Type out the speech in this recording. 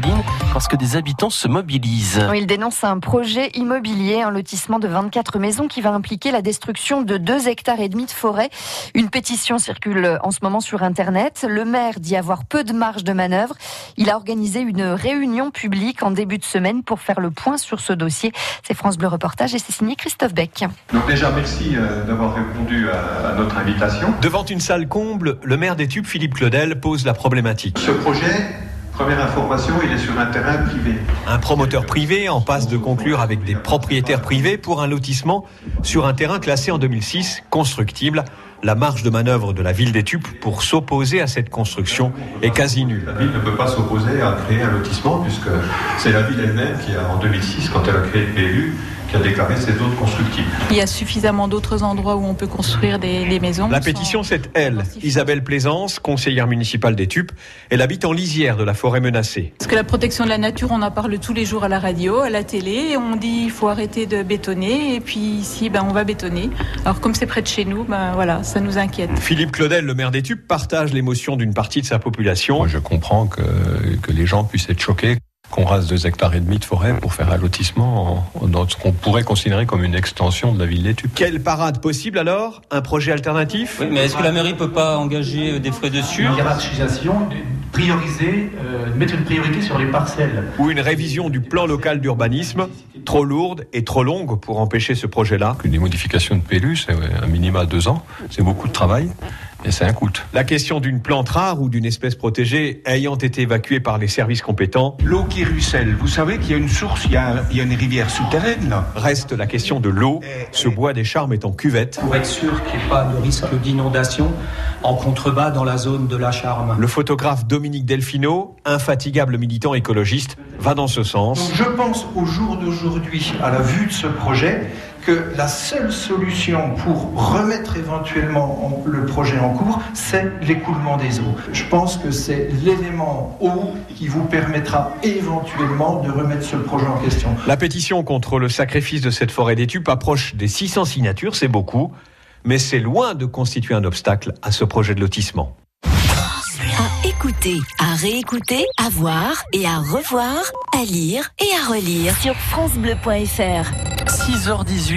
Soline parce que des habitants se mobilisent. Il dénonce un projet immobilier, un lotissement de 24 maisons qui va impliquer la destruction de 2 hectares et demi de forêt. Une pétition circule en ce moment sur Internet. Le maire dit avoir peu de marge de manœuvre. Il a organisé une réunion publique en début de semaine pour faire le point sur ce dossier. C'est France Bleu Reportage et c'est signé Christophe Beck. Donc déjà, merci euh, d'avoir répondu à, notre invitation. Devant une salle comble, le maire des Tubes, Philippe Claudel, pose la problématique. Ce projet Première information, il est sur un terrain privé. Un promoteur privé en passe de conclure avec des propriétaires privés pour un lotissement sur un terrain classé en 2006, constructible. La marge de manœuvre de la ville des Tupes pour s'opposer à cette construction est quasi nulle. La ville ne peut pas s'opposer à créer un lotissement puisque c'est la ville elle-même qui a, en 2006, quand elle a créé le PLU, qui a déclaré ces zones constructibles. Il y a suffisamment d'autres endroits où on peut construire des, maisons. La pétition, c'est elle, Isabelle Plaisance, conseillère municipale des Tupes. Elle habite en lisière de la forêt menacée. Parce que la protection de la nature, on en parle tous les jours à la radio, à la télé. On dit il faut arrêter de bétonner et puis ici, ben, on va bétonner. Alors comme c'est près de chez nous, ben, voilà, ça nous inquiète. Philippe Claudel, le maire des Tupes, partage l'émotion d'une partie de sa population. Moi, je comprends que, que les gens puissent être choqués qu'on rase deux hectares et demi de forêt pour faire un lotissement dans ce qu'on pourrait considérer comme une extension de la ville d'études. Quelle parade possible alors? Un projet alternatif? Oui, mais est-ce que la mairie peut pas engager euh, des frais dessus? Une hiérarchisation, prioriser, euh, mettre une priorité sur les parcelles. Ou une révision du plan local d'urbanisme, trop lourde et trop longue pour empêcher ce projet-là? Des modifications de PLU, c'est un minima deux ans, c'est beaucoup de travail. Et c'est un coût. La question d'une plante rare ou d'une espèce protégée ayant été évacuée par les services compétents. L'eau qui ruisselle, vous savez qu'il y a une source, il y a, il y a une rivière souterraine là. Reste la question de l'eau. Ce bois des charmes est en cuvette. Pour être sûr qu'il n'y ait pas de risque d'inondation en contrebas dans la zone de la charme. Le photographe Dominique Delfino, infatigable militant écologiste, va dans ce sens. je pense au jour d'aujourd'hui, à la vue de ce projet, que la seule solution pour remettre éventuellement le projet en cours, c'est l'écoulement des eaux. Je pense que c'est l'élément eau qui vous permettra éventuellement de remettre ce projet en question. La pétition contre le sacrifice de cette forêt d'études approche des 600 signatures, c'est beaucoup, mais c'est loin de constituer un obstacle à ce projet de lotissement. À écouter, à réécouter, à voir et à revoir, à lire et à relire sur francebleu.fr. 6h18.